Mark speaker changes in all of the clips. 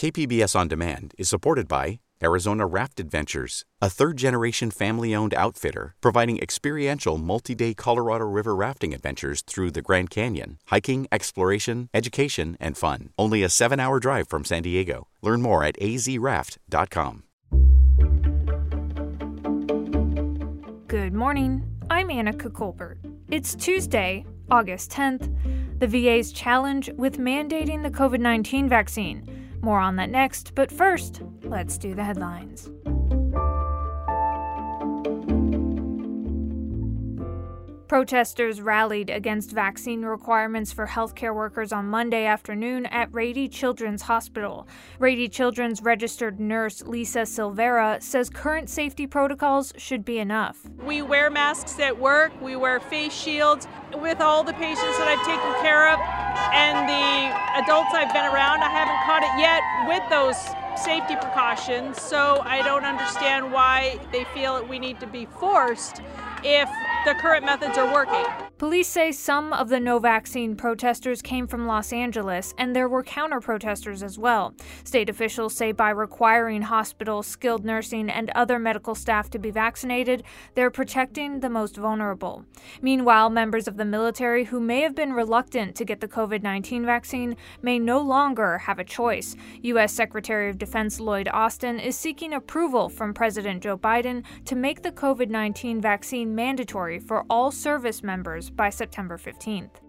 Speaker 1: KPBS On Demand is supported by Arizona Raft Adventures, a third generation family owned outfitter providing experiential multi day Colorado River rafting adventures through the Grand Canyon, hiking, exploration, education, and fun. Only a seven hour drive from San Diego. Learn more at azraft.com.
Speaker 2: Good morning. I'm Anica Colbert. It's Tuesday, August 10th. The VA's challenge with mandating the COVID 19 vaccine. More on that next, but first, let's do the headlines. Protesters rallied against vaccine requirements for healthcare workers on Monday afternoon at Rady Children's Hospital. Rady Children's registered nurse Lisa Silvera says current safety protocols should be enough.
Speaker 3: We wear masks at work, we wear face shields. With all the patients that I've taken care of and the adults I've been around, I haven't caught it yet with those safety precautions, so I don't understand why they feel that we need to be forced if the current methods are working.
Speaker 2: Police say some of the no vaccine protesters came from Los Angeles, and there were counter protesters as well. State officials say by requiring hospitals, skilled nursing, and other medical staff to be vaccinated, they're protecting the most vulnerable. Meanwhile, members of the military who may have been reluctant to get the COVID 19 vaccine may no longer have a choice. U.S. Secretary of Defense Lloyd Austin is seeking approval from President Joe Biden to make the COVID 19 vaccine mandatory for all service members by September 15th.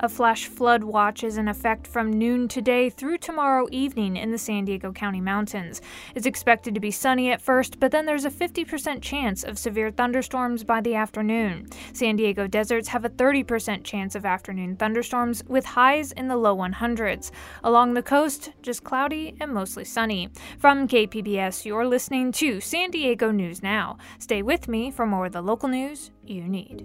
Speaker 2: A flash flood watch is in effect from noon today through tomorrow evening in the San Diego County mountains. It's expected to be sunny at first, but then there's a 50% chance of severe thunderstorms by the afternoon. San Diego deserts have a 30% chance of afternoon thunderstorms with highs in the low 100s. Along the coast, just cloudy and mostly sunny. From KPBS, you're listening to San Diego News Now. Stay with me for more of the local news you need.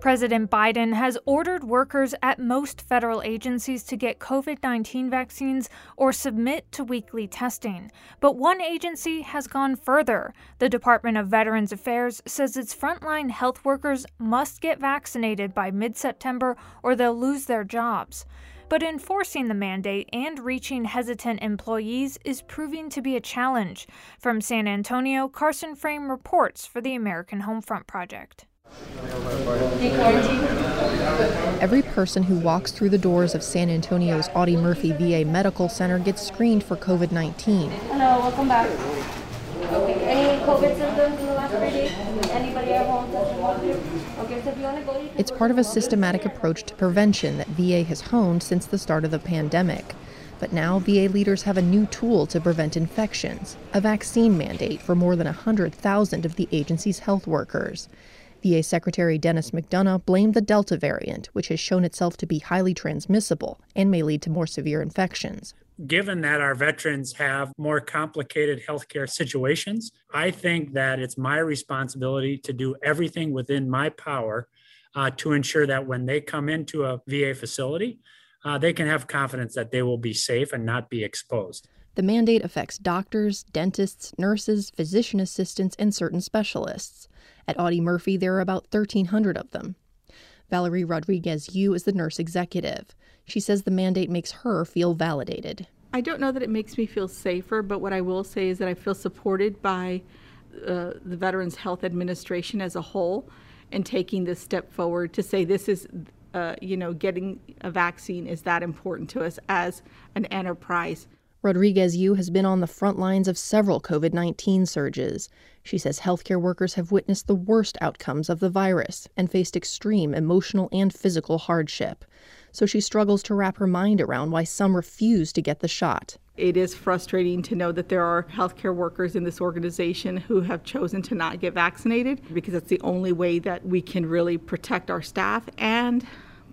Speaker 2: President Biden has ordered workers at most federal agencies to get COVID 19 vaccines or submit to weekly testing. But one agency has gone further. The Department of Veterans Affairs says its frontline health workers must get vaccinated by mid September or they'll lose their jobs. But enforcing the mandate and reaching hesitant employees is proving to be a challenge. From San Antonio, Carson Frame reports for the American Homefront Project.
Speaker 4: Every person who walks through the doors of San Antonio's Audie Murphy VA Medical Center gets screened for COVID 19.
Speaker 5: Hello, welcome back. Okay, any COVID symptoms in the last three days? Anybody at home tested positive? Okay, so if you want to go, you
Speaker 4: It's part of a systematic approach to prevention that VA has honed since the start of the pandemic. But now VA leaders have a new tool to prevent infections a vaccine mandate for more than 100,000 of the agency's health workers. VA Secretary Dennis McDonough blamed the Delta variant, which has shown itself to be highly transmissible and may lead to more severe infections.
Speaker 6: Given that our veterans have more complicated healthcare situations, I think that it's my responsibility to do everything within my power uh, to ensure that when they come into a VA facility, uh, they can have confidence that they will be safe and not be exposed.
Speaker 4: The mandate affects doctors, dentists, nurses, physician assistants, and certain specialists. At Audie Murphy, there are about 1,300 of them. Valerie Rodriguez Yu is the nurse executive. She says the mandate makes her feel validated.
Speaker 7: I don't know that it makes me feel safer, but what I will say is that I feel supported by uh, the Veterans Health Administration as a whole in taking this step forward to say this is, uh, you know, getting a vaccine is that important to us as an enterprise.
Speaker 4: Rodriguez Yu has been on the front lines of several COVID 19 surges. She says healthcare workers have witnessed the worst outcomes of the virus and faced extreme emotional and physical hardship. So she struggles to wrap her mind around why some refuse to get the shot.
Speaker 7: It is frustrating to know that there are healthcare workers in this organization who have chosen to not get vaccinated because that's the only way that we can really protect our staff and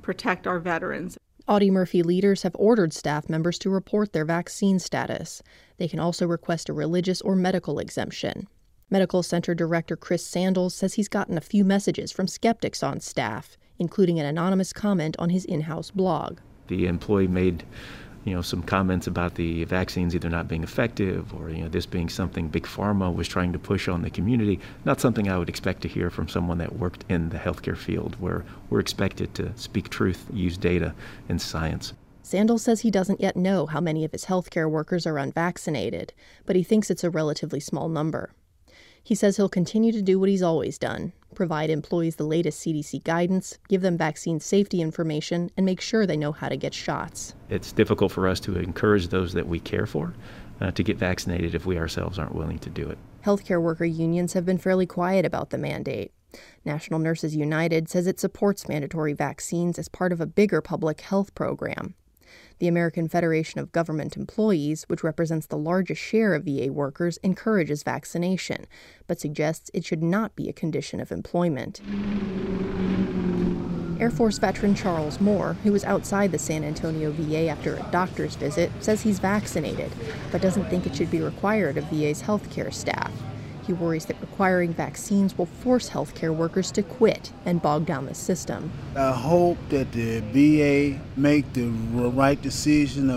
Speaker 7: protect our veterans.
Speaker 4: Audie Murphy leaders have ordered staff members to report their vaccine status. They can also request a religious or medical exemption. Medical Center Director Chris Sandles says he's gotten a few messages from skeptics on staff, including an anonymous comment on his in house blog.
Speaker 8: The employee made you know, some comments about the vaccines either not being effective or, you know, this being something Big Pharma was trying to push on the community. Not something I would expect to hear from someone that worked in the healthcare field where we're expected to speak truth, use data and science.
Speaker 4: Sandles says he doesn't yet know how many of his healthcare workers are unvaccinated, but he thinks it's a relatively small number. He says he'll continue to do what he's always done provide employees the latest CDC guidance, give them vaccine safety information, and make sure they know how to get shots.
Speaker 8: It's difficult for us to encourage those that we care for uh, to get vaccinated if we ourselves aren't willing to do it.
Speaker 4: Healthcare worker unions have been fairly quiet about the mandate. National Nurses United says it supports mandatory vaccines as part of a bigger public health program. The American Federation of Government Employees, which represents the largest share of VA workers, encourages vaccination, but suggests it should not be a condition of employment. Air Force veteran Charles Moore, who was outside the San Antonio VA after a doctor's visit, says he's vaccinated, but doesn't think it should be required of VA's healthcare staff. He worries that requiring vaccines will force healthcare workers to quit and bog down the system.
Speaker 9: I hope that the VA make the right decision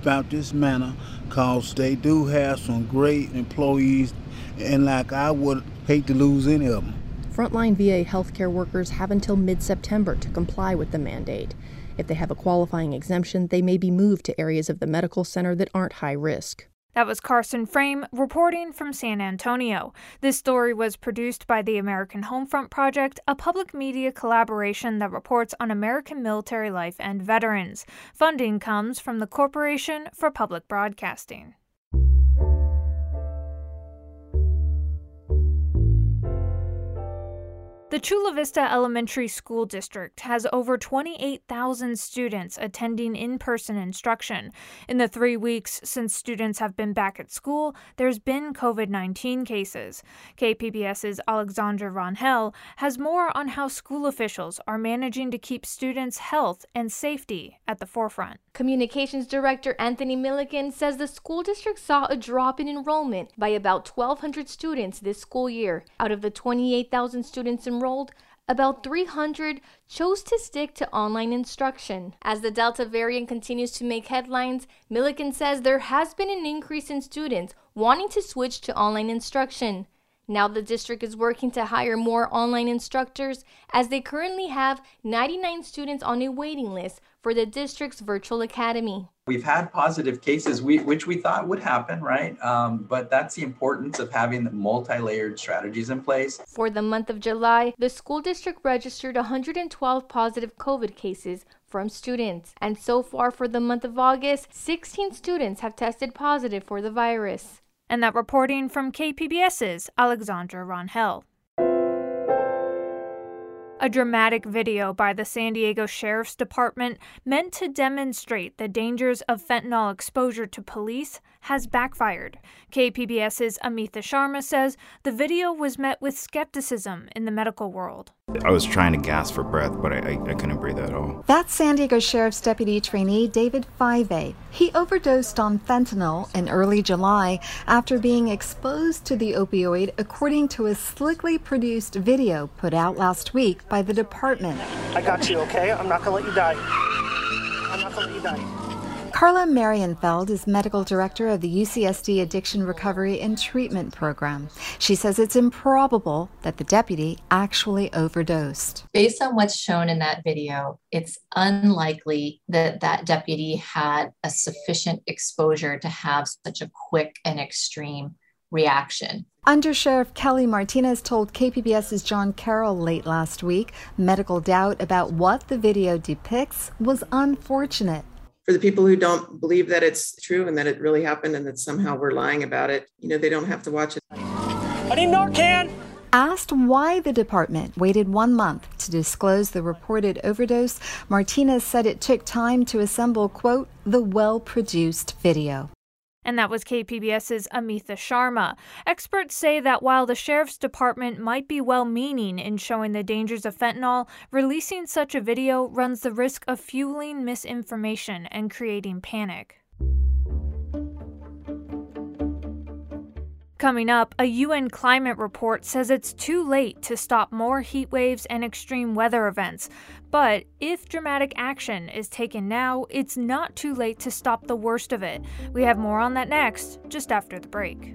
Speaker 9: about this matter because they do have some great employees and like I would hate to lose any of them.
Speaker 4: Frontline VA healthcare workers have until mid-September to comply with the mandate. If they have a qualifying exemption, they may be moved to areas of the medical center that aren't high risk.
Speaker 2: That was Carson Frame reporting from San Antonio. This story was produced by the American Homefront Project, a public media collaboration that reports on American military life and veterans. Funding comes from the Corporation for Public Broadcasting. The Chula Vista Elementary School District has over 28,000 students attending in person instruction. In the three weeks since students have been back at school, there's been COVID 19 cases. KPBS's Alexandra Rangel has more on how school officials are managing to keep students' health and safety at the forefront.
Speaker 10: Communications Director Anthony Millican says the school district saw a drop in enrollment by about 1,200 students this school year. Out of the 28,000 students enrolled, enrolled, about 300 chose to stick to online instruction. As the Delta variant continues to make headlines, Millican says there has been an increase in students wanting to switch to online instruction. Now the district is working to hire more online instructors as they currently have 99 students on a waiting list for the district's virtual academy.
Speaker 11: We've had positive cases, we, which we thought would happen, right? Um, but that's the importance of having multi layered strategies in place.
Speaker 10: For the month of July, the school district registered 112 positive COVID cases from students. And so far for the month of August, 16 students have tested positive for the virus.
Speaker 2: And that reporting from KPBS's Alexandra Rangel. A dramatic video by the San Diego Sheriff's Department meant to demonstrate the dangers of fentanyl exposure to police has backfired. KPBS's Amita Sharma says the video was met with skepticism in the medical world.
Speaker 12: I was trying to gasp for breath, but I, I, I, couldn't breathe at all.
Speaker 13: That's San Diego Sheriff's Deputy Trainee David Faiivae. He overdosed on fentanyl in early July after being exposed to the opioid, according to a slickly produced video put out last week by the department.
Speaker 14: I got you, okay? I'm not gonna let you die. I'm not gonna let you die.
Speaker 13: Carla Marienfeld is medical director of the UCSD Addiction Recovery and Treatment Program. She says it's improbable that the deputy actually overdosed.
Speaker 15: Based on what's shown in that video, it's unlikely that that deputy had a sufficient exposure to have such a quick and extreme reaction.
Speaker 13: Under Sheriff Kelly Martinez told KPBS's John Carroll late last week medical doubt about what the video depicts was unfortunate
Speaker 16: for the people who don't believe that it's true and that it really happened and that somehow we're lying about it, you know, they don't have to watch it.
Speaker 14: I need Narcan.
Speaker 13: Asked why the department waited one month to disclose the reported overdose, Martinez said it took time to assemble, quote, the well produced video.
Speaker 2: And that was KPBS's Amita Sharma. Experts say that while the sheriff's department might be well meaning in showing the dangers of fentanyl, releasing such a video runs the risk of fueling misinformation and creating panic. Coming up, a UN climate report says it's too late to stop more heat waves and extreme weather events. But if dramatic action is taken now, it's not too late to stop the worst of it. We have more on that next, just after the break.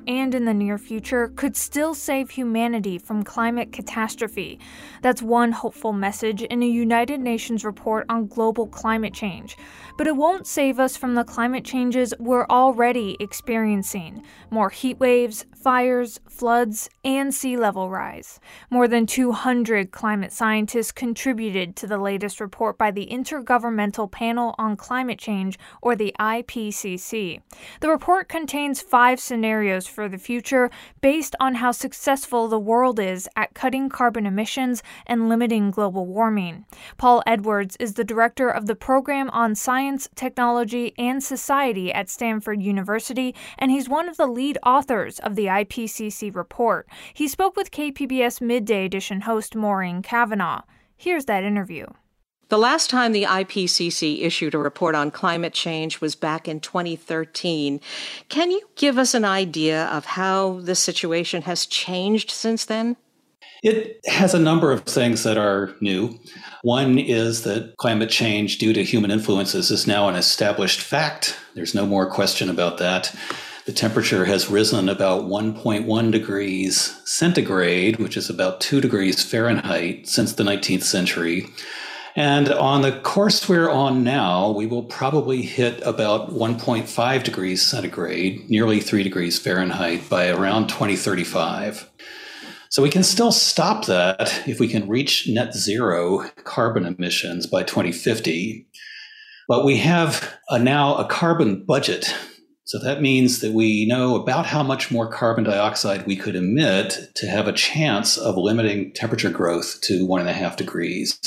Speaker 2: and in the near future could still save humanity from climate catastrophe. That's one hopeful message in a United Nations report on global climate change. But it won't save us from the climate changes we're already experiencing more heat waves, fires, floods, and sea level rise. More than 200 climate scientists contributed to the latest report by the Intergovernmental Panel on Climate Change, or the IPCC. The report contains five scenarios for the future based on how successful the world is at cutting carbon emissions and limiting global warming. Paul Edwards is the director of the Program on Science, Technology, and Society at Stanford University, and he's one of the lead authors of the IPCC report. He spoke with KPBS Midday Edition host Maureen Cavanaugh. Here's that interview.
Speaker 17: The last time the IPCC issued a report on climate change was back in 2013. Can you give us an idea of how the situation has changed since then?
Speaker 18: It has a number of things that are new. One is that climate change due to human influences is now an established fact. There's no more question about that. The temperature has risen about 1.1 degrees centigrade, which is about 2 degrees Fahrenheit, since the 19th century. And on the course we're on now, we will probably hit about 1.5 degrees centigrade, nearly 3 degrees Fahrenheit, by around 2035. So we can still stop that if we can reach net zero carbon emissions by 2050. But we have a, now a carbon budget. So that means that we know about how much more carbon dioxide we could emit to have a chance of limiting temperature growth to one and a half degrees.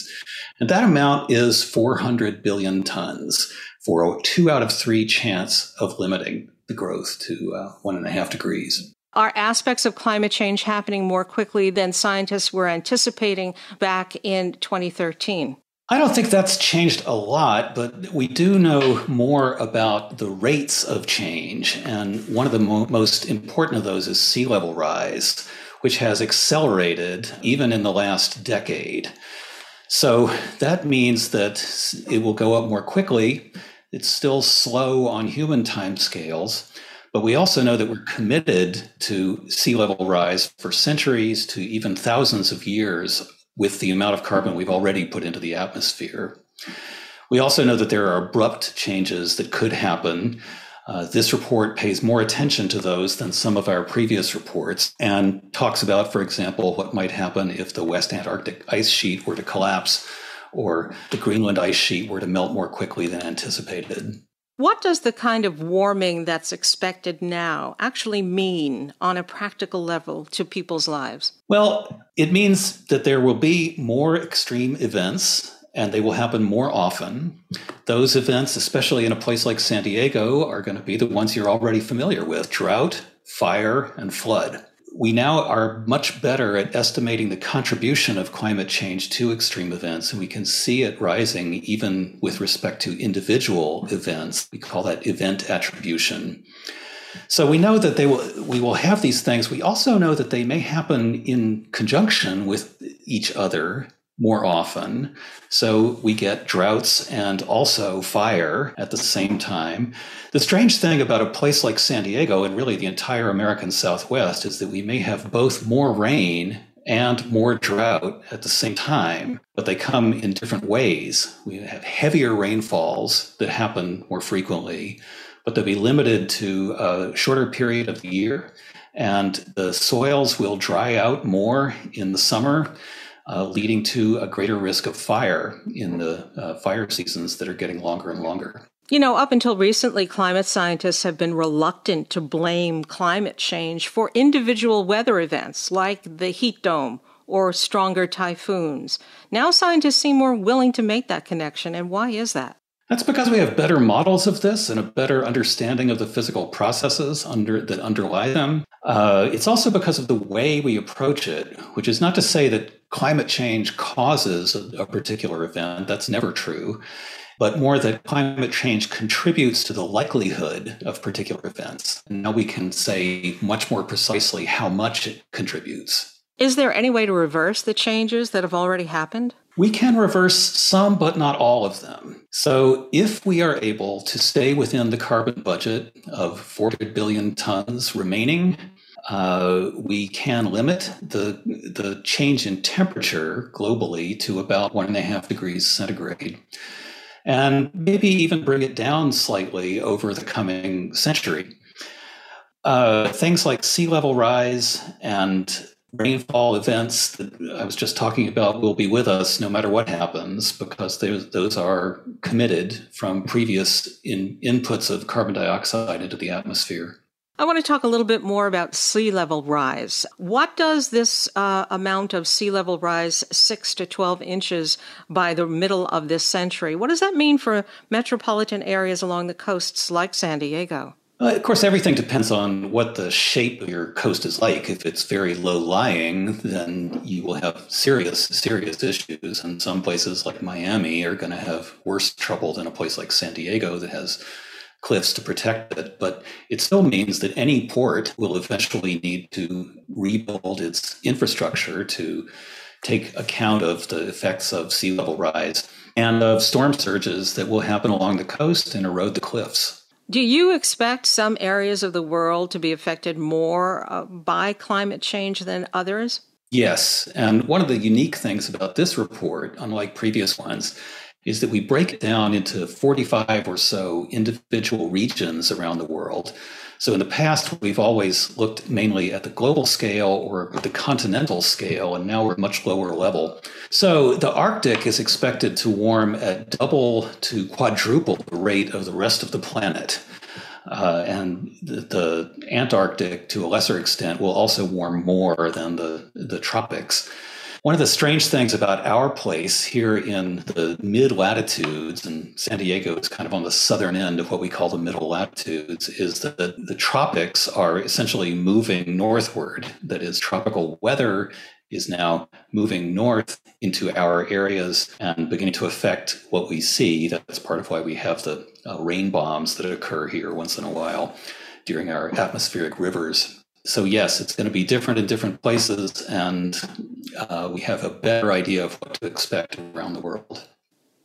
Speaker 18: And that amount is 400 billion tons for a two out of three chance of limiting the growth to uh, one and a half degrees.
Speaker 17: Are aspects of climate change happening more quickly than scientists were anticipating back in 2013?
Speaker 18: I don't think that's changed a lot, but we do know more about the rates of change. And one of the mo- most important of those is sea level rise, which has accelerated even in the last decade. So that means that it will go up more quickly. It's still slow on human timescales, but we also know that we're committed to sea level rise for centuries to even thousands of years with the amount of carbon we've already put into the atmosphere. We also know that there are abrupt changes that could happen uh, this report pays more attention to those than some of our previous reports and talks about, for example, what might happen if the West Antarctic ice sheet were to collapse or the Greenland ice sheet were to melt more quickly than anticipated.
Speaker 17: What does the kind of warming that's expected now actually mean on a practical level to people's lives?
Speaker 18: Well, it means that there will be more extreme events and they will happen more often. Those events, especially in a place like San Diego, are going to be the ones you're already familiar with drought, fire, and flood. We now are much better at estimating the contribution of climate change to extreme events, and we can see it rising even with respect to individual events. We call that event attribution. So we know that they will we will have these things. We also know that they may happen in conjunction with each other more often. So we get droughts and also fire at the same time. The strange thing about a place like San Diego and really the entire American Southwest is that we may have both more rain and more drought at the same time, but they come in different ways. We have heavier rainfalls that happen more frequently, but they'll be limited to a shorter period of the year. And the soils will dry out more in the summer uh, leading to a greater risk of fire in the uh, fire seasons that are getting longer and longer.
Speaker 17: You know, up until recently, climate scientists have been reluctant to blame climate change for individual weather events like the heat dome or stronger typhoons. Now scientists seem more willing to make that connection, and why is that?
Speaker 18: That's because we have better models of this and a better understanding of the physical processes under, that underlie them. Uh, it's also because of the way we approach it, which is not to say that climate change causes a, a particular event. That's never true. But more that climate change contributes to the likelihood of particular events. And now we can say much more precisely how much it contributes.
Speaker 17: Is there any way to reverse the changes that have already happened?
Speaker 18: We can reverse some, but not all of them. So, if we are able to stay within the carbon budget of 400 billion tons remaining, uh, we can limit the, the change in temperature globally to about one and a half degrees centigrade, and maybe even bring it down slightly over the coming century. Uh, things like sea level rise and rainfall events that I was just talking about will be with us no matter what happens because those are committed from previous in, inputs of carbon dioxide into the atmosphere.
Speaker 17: I want to talk a little bit more about sea level rise. What does this uh, amount of sea level rise, 6 to 12 inches by the middle of this century, what does that mean for metropolitan areas along the coasts like San Diego?
Speaker 18: Uh, of course, everything depends on what the shape of your coast is like. If it's very low lying, then you will have serious, serious issues. And some places like Miami are going to have worse trouble than a place like San Diego that has cliffs to protect it. But it still means that any port will eventually need to rebuild its infrastructure to take account of the effects of sea level rise and of storm surges that will happen along the coast and erode the cliffs.
Speaker 17: Do you expect some areas of the world to be affected more uh, by climate change than others?
Speaker 18: Yes. And one of the unique things about this report, unlike previous ones, is that we break it down into 45 or so individual regions around the world so in the past, we've always looked mainly at the global scale or the continental scale, and now we're much lower level. So the Arctic is expected to warm at double to quadruple the rate of the rest of the planet. Uh, and the, the, Antarctic, to a lesser extent, will also warm more than the, the tropics. One of the strange things about our place here in the mid latitudes, and San Diego is kind of on the southern end of what we call the middle latitudes, is that the tropics are essentially moving northward. That is, tropical weather is now moving north into our areas and beginning to affect what we see. That's part of why we have the uh, rain bombs that occur here once in a while during our atmospheric rivers so yes, it's going to be different in different places, and uh, we have a better idea of what to expect around the world.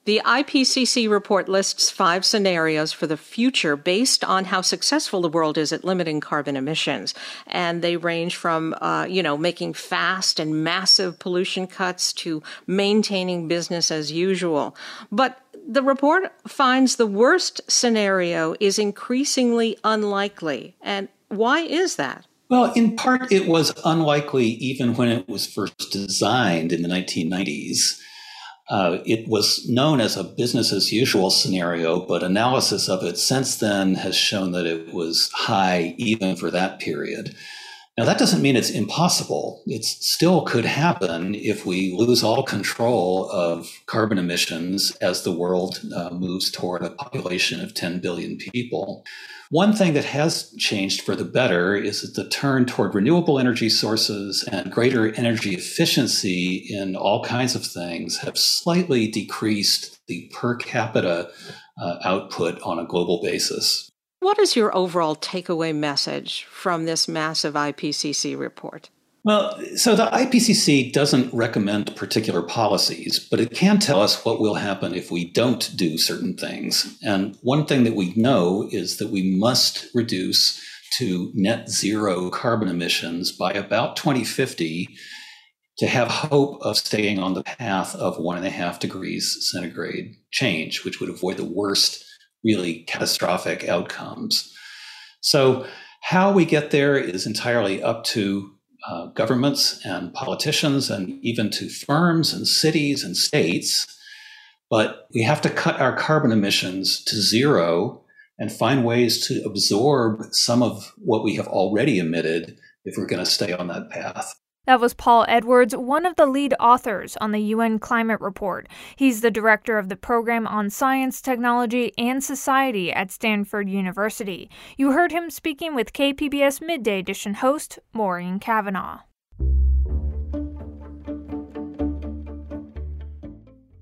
Speaker 17: The IPCC report lists five scenarios for the future based on how successful the world is at limiting carbon emissions. And they range from, uh, you know, making fast and massive pollution cuts to maintaining business as usual. But the report finds the worst scenario is increasingly unlikely. And why is that?
Speaker 18: Well, in part, it was unlikely even when it was first designed in the 1990s. Uh, it was known as a business as usual scenario, but analysis of it since then has shown that it was high even for that period. Now, that doesn't mean it's impossible. It still could happen if we lose all control of carbon emissions as the world uh, moves toward a population of 10 billion people. One thing that has changed for the better is that the turn toward renewable energy sources and greater energy efficiency in all kinds of things have slightly decreased the per capita uh, output on a global basis.
Speaker 17: What is your overall takeaway message from this massive IPCC report?
Speaker 18: Well, so the IPCC doesn't recommend particular policies, but it can tell us what will happen if we don't do certain things. And one thing that we know is that we must reduce to net zero carbon emissions by about 2050 to have hope of staying on the path of one and a half degrees centigrade change, which would avoid the worst, really catastrophic outcomes. So, how we get there is entirely up to uh, governments and politicians and even to firms and cities and states. But we have to cut our carbon emissions to zero and find ways to absorb some of what we have already emitted if we're going to stay on that path.
Speaker 2: That was Paul Edwards, one of the lead authors on the UN Climate Report. He's the director of the program on science, technology, and society at Stanford University. You heard him speaking with KPBS Midday Edition host Maureen Cavanaugh.